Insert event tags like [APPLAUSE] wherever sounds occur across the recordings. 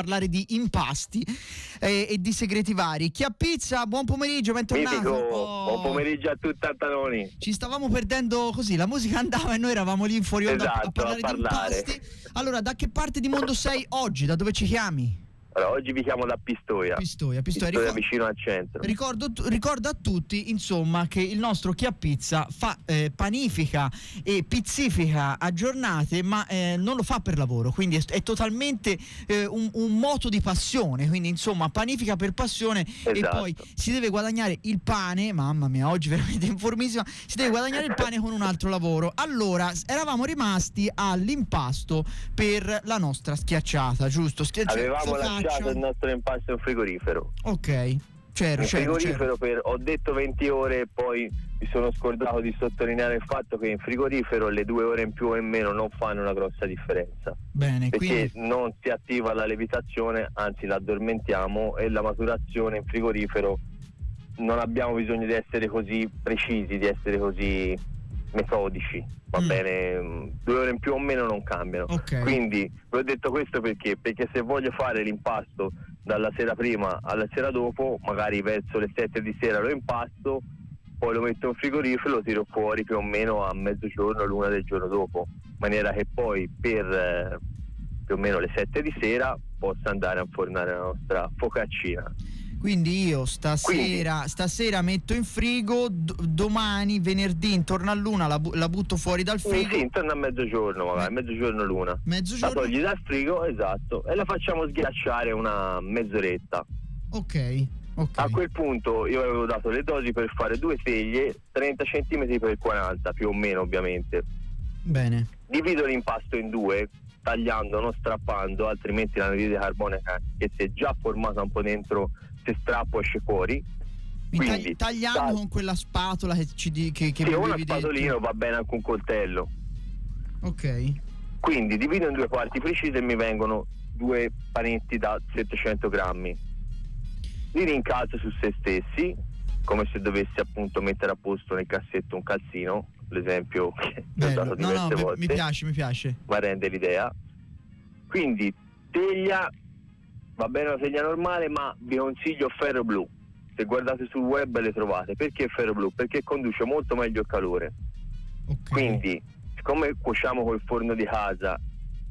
parlare di impasti eh, e di segreti vari. Chi ha pizza, buon pomeriggio, bentornato. Mitico, oh. buon pomeriggio a tutti Antanoni. Ci stavamo perdendo così, la musica andava e noi eravamo lì in fuori onda esatto, a parlare, a parlare di impasti. Allora, da che parte di mondo sei oggi? Da dove ci chiami? Allora, oggi vi chiamo da Pistoia. Pistoia, Pistoia, Pistoia Ricor- vicino al centro. Ricordo, ricordo a tutti, insomma, che il nostro Chi ha Pizza fa eh, panifica e pizzifica a giornate, ma eh, non lo fa per lavoro, quindi è, è totalmente eh, un, un moto di passione. Quindi, insomma, panifica per passione e Esatto. poi si deve guadagnare il pane. Mamma mia, oggi veramente informissima. Si deve guadagnare il pane con un altro lavoro. Allora, eravamo rimasti all'impasto per la nostra schiacciata, giusto? Schia- lasciato il nostro impasto in frigorifero. Ok, c'ero, In c'ero, frigorifero c'ero. per, ho detto 20 ore e poi mi sono scordato di sottolineare il fatto che in frigorifero le due ore in più o in meno non fanno una grossa differenza. Bene, Perché quindi non si attiva la levitazione, anzi la addormentiamo e la maturazione in frigorifero non abbiamo bisogno di essere così precisi, di essere così metodici, va Mm. bene? Mm, Due ore in più o meno non cambiano. Ok. Quindi vi ho detto questo perché? Perché se voglio fare l'impasto dalla sera prima alla sera dopo, magari verso le 7 di sera lo impasto, poi lo metto in frigorifero e lo tiro fuori più o meno a mezzogiorno, l'una del giorno dopo, in maniera che poi per eh, più o meno le 7 di sera possa andare a fornare la nostra focaccina. Quindi io stasera, stasera metto in frigo, do- domani, venerdì, intorno a luna la, bu- la butto fuori dal frigo. sì, intorno a mezzogiorno magari, mezzogiorno l'una. La Mezzogiorno. togli dal frigo, esatto, e la facciamo sghiacciare una mezz'oretta. Ok, ok. A quel punto io avevo dato le dosi per fare due teglie, 30 cm per 40, più o meno ovviamente. Bene. Divido l'impasto in due, tagliando, non strappando, altrimenti l'anidride carbonica che si è già formata un po' dentro, se strappo esce fuori. Quindi, tagliamo tag- con quella spatola che ci di- che, che Sì, una spatolino va bene anche un coltello. Ok. Quindi divido in due parti precise e mi vengono due panetti da 700 grammi. Li rincalzo su se stessi, come se dovessi appunto mettere a posto nel cassetto un calzino, l'esempio che [LAUGHS] vi ho Bello. dato No, diverse no, mi- volte, mi piace, mi piace. ma rende l'idea. Quindi teglia, va bene una teglia normale, ma vi consiglio ferro blu. Se guardate sul web le trovate. Perché ferro blu? Perché conduce molto meglio il calore. Ok. Quindi, siccome cuociamo col forno di casa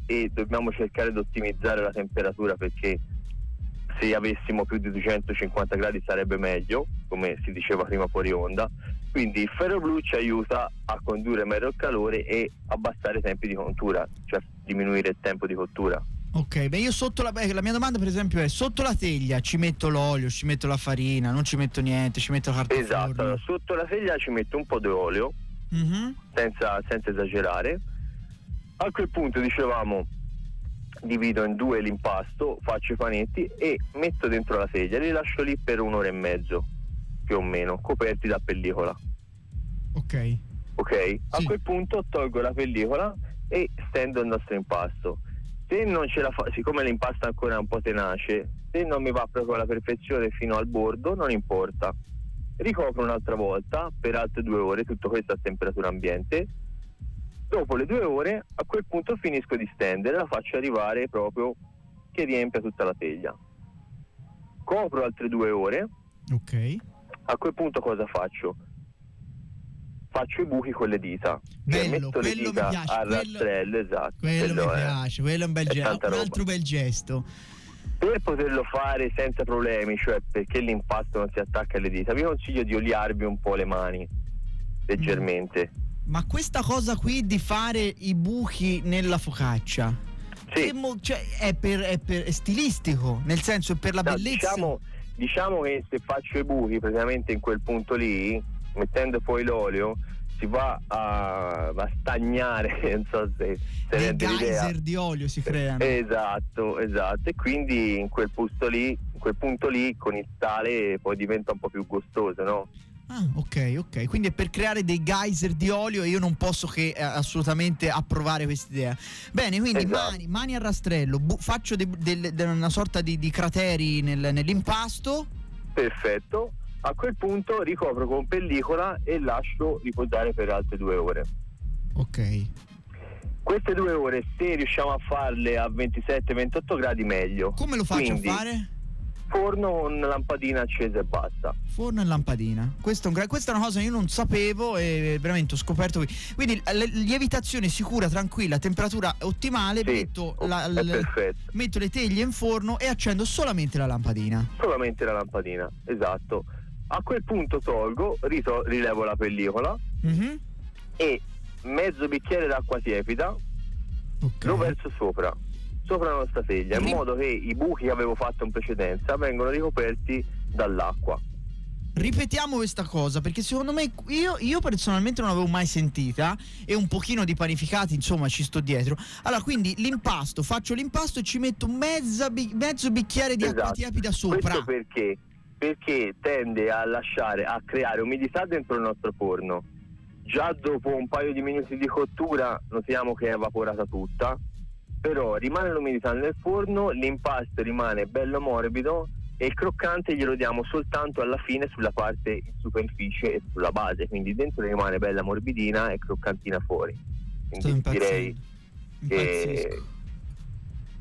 e dobbiamo cercare di ottimizzare la temperatura perché se avessimo più di 250 gradi sarebbe meglio, come si diceva prima fuori onda, quindi il ferro blu ci aiuta a condurre meglio il calore e abbassare i tempi di cottura, cioè diminuire il tempo di cottura. Ok, beh io sotto la, beh, la mia domanda per esempio è sotto la teglia ci metto l'olio, ci metto la farina, non ci metto niente, ci metto la carta Esatto, allora, sotto la teglia ci metto un po' di olio, Mhm. senza, senza esagerare. A quel punto dicevamo divido in due l'impasto, faccio i panetti e metto dentro la teglia, li lascio lì per un'ora e mezzo, più o meno, coperti da pellicola. Ok. Ok? A Sì. quel punto tolgo la pellicola e stendo il nostro impasto. Se non ce la fa, siccome l'impasto ancora è un po' tenace, se non mi va proprio alla perfezione fino al bordo, non importa. Ricopro un'altra volta per altre due ore, tutto questo a temperatura ambiente. Dopo le due ore, a quel punto finisco di stendere, la faccio arrivare proprio che riempia tutta la teglia. Copro altre due ore, Ok. a quel punto cosa faccio? Faccio i buchi con le dita. Cioè, Bello, metto le quello dita piace, al quello- rastrello, esatto. Quello, mi è- piace, quello è un bel è gesto, un altro bel gesto. Per poterlo fare senza problemi, cioè perché l'impasto non si attacca alle dita, vi consiglio di oliarvi un po' le mani leggermente. Ma questa cosa qui di fare i buchi nella focaccia Sì. mo- cioè, è, per, è per- è stilistico, nel senso è per la No, bellezza. diciamo, diciamo che se faccio i buchi praticamente in quel punto lì, mettendo poi l'olio, si va a, a stagnare, [LAUGHS] non so se, se Dei geyser di olio si creano. Esatto, esatto. E quindi in quel punto lì, in quel punto lì con il sale poi diventa un po' più gustoso, no? Ah, ok, ok. Quindi è per creare dei geyser di olio e io non posso che eh, assolutamente approvare questa idea. Bene, quindi Esatto. mani, mani a rastrello, bu- faccio de- del- de- una sorta di, di crateri nel- nell'impasto. Perfetto. A quel punto ricopro con pellicola e lascio riposare per altre due ore. Ok. Queste due ore, se riusciamo a farle a 27-28 gradi, meglio. Come lo faccio Quindi, a fare? Forno con lampadina accesa e basta. Forno e lampadina. Questo è un gra- questa è una cosa che io non sapevo e veramente ho scoperto qui. Quindi lievitazione sicura, tranquilla, temperatura ottimale, Sì, metto, la- l- metto le teglie in forno e accendo solamente la lampadina. Solamente la lampadina, esatto. A quel punto tolgo, rito- rilevo la pellicola Mhm. e mezzo bicchiere d'acqua tiepida Ok. lo verso sopra, sopra la nostra teglia, in modo che i buchi che avevo fatto in precedenza vengono ricoperti dall'acqua. Ripetiamo questa cosa perché secondo me io, io personalmente non l'avevo mai sentita e un pochino di panificati insomma ci sto dietro. Allora quindi l'impasto, faccio l'impasto e ci metto mezza mezzo bicchiere di acqua Esatto. tiepida sopra. Questo perché? Perché tende a lasciare, a creare umidità dentro il nostro forno. Già dopo un paio di minuti di cottura notiamo che è evaporata tutta, però rimane l'umidità nel forno, l'impasto rimane bello morbido e il croccante glielo diamo soltanto alla fine sulla parte in superficie e sulla base, quindi dentro rimane bella morbidina e croccantina fuori. Sto Quindi impazzendo. direi che Impazzisco.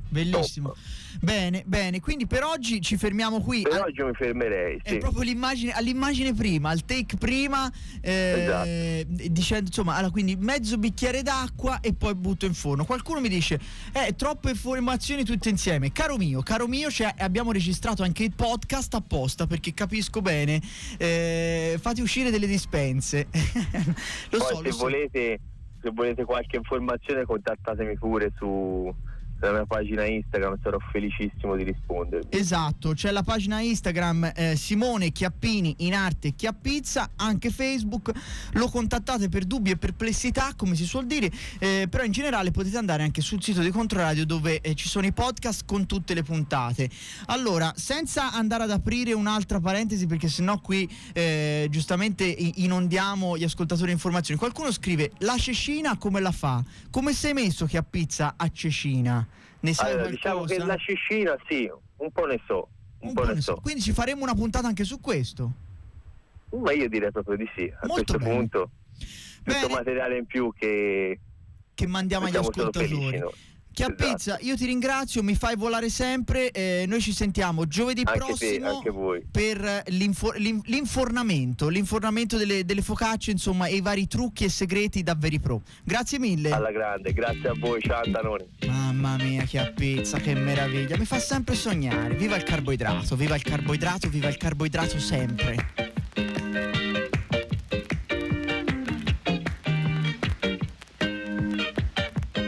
Bellissimo. top. Bene, bene, quindi per oggi ci fermiamo qui. Per Al- oggi mi fermerei, È sì. proprio l'immagine, all'immagine prima, al take prima, eh, dicendo insomma, allora, quindi mezzo bicchiere d'acqua e poi butto in forno. Qualcuno mi dice, eh, troppe informazioni tutte insieme. Caro mio, caro mio, cioè, abbiamo registrato anche il podcast apposta perché capisco bene. Eh, fate uscire delle dispense. [LAUGHS] lo Poi so, se lo so. volete se volete qualche informazione contattatemi pure su sulla mia pagina Instagram, sarò felicissimo di rispondervi. Esatto, c'è la pagina Instagram eh, Simone Chiappini in arte Chiappizza, anche Facebook, lo contattate per dubbi e perplessità, come si suol dire, eh, però in generale potete andare anche sul sito di Controradio dove eh, ci sono i podcast con tutte le puntate. Allora, senza andare ad aprire un'altra parentesi perché sennò qui eh, giustamente inondiamo gli ascoltatori di informazioni, qualcuno scrive la cecina come la fa? Come sei messo Chiappizza a cecina? Ne sai Allora, diciamo che la cicina sì, un po' ne so, un, Un po' ne so. so. Quindi ci faremo una puntata anche su questo. Ma io direi proprio di sì, a Molto questo bene. punto. Tutto Bene. materiale in più che Che mandiamo agli ascoltatori. Chiappizza, Esatto. io ti ringrazio, mi fai volare sempre. eh, noi ci sentiamo giovedì Anche te, prossimo voi. per l'infor- l'in- l'infornamento, l'infornamento delle, delle focacce, insomma, e i vari trucchi e segreti da Veri Pro. Grazie mille. Alla grande, grazie a voi, ciao Antanone. Mamma mia, Chiappizza, che meraviglia. Mi fa sempre sognare. Viva il carboidrato, viva il carboidrato, viva il carboidrato sempre.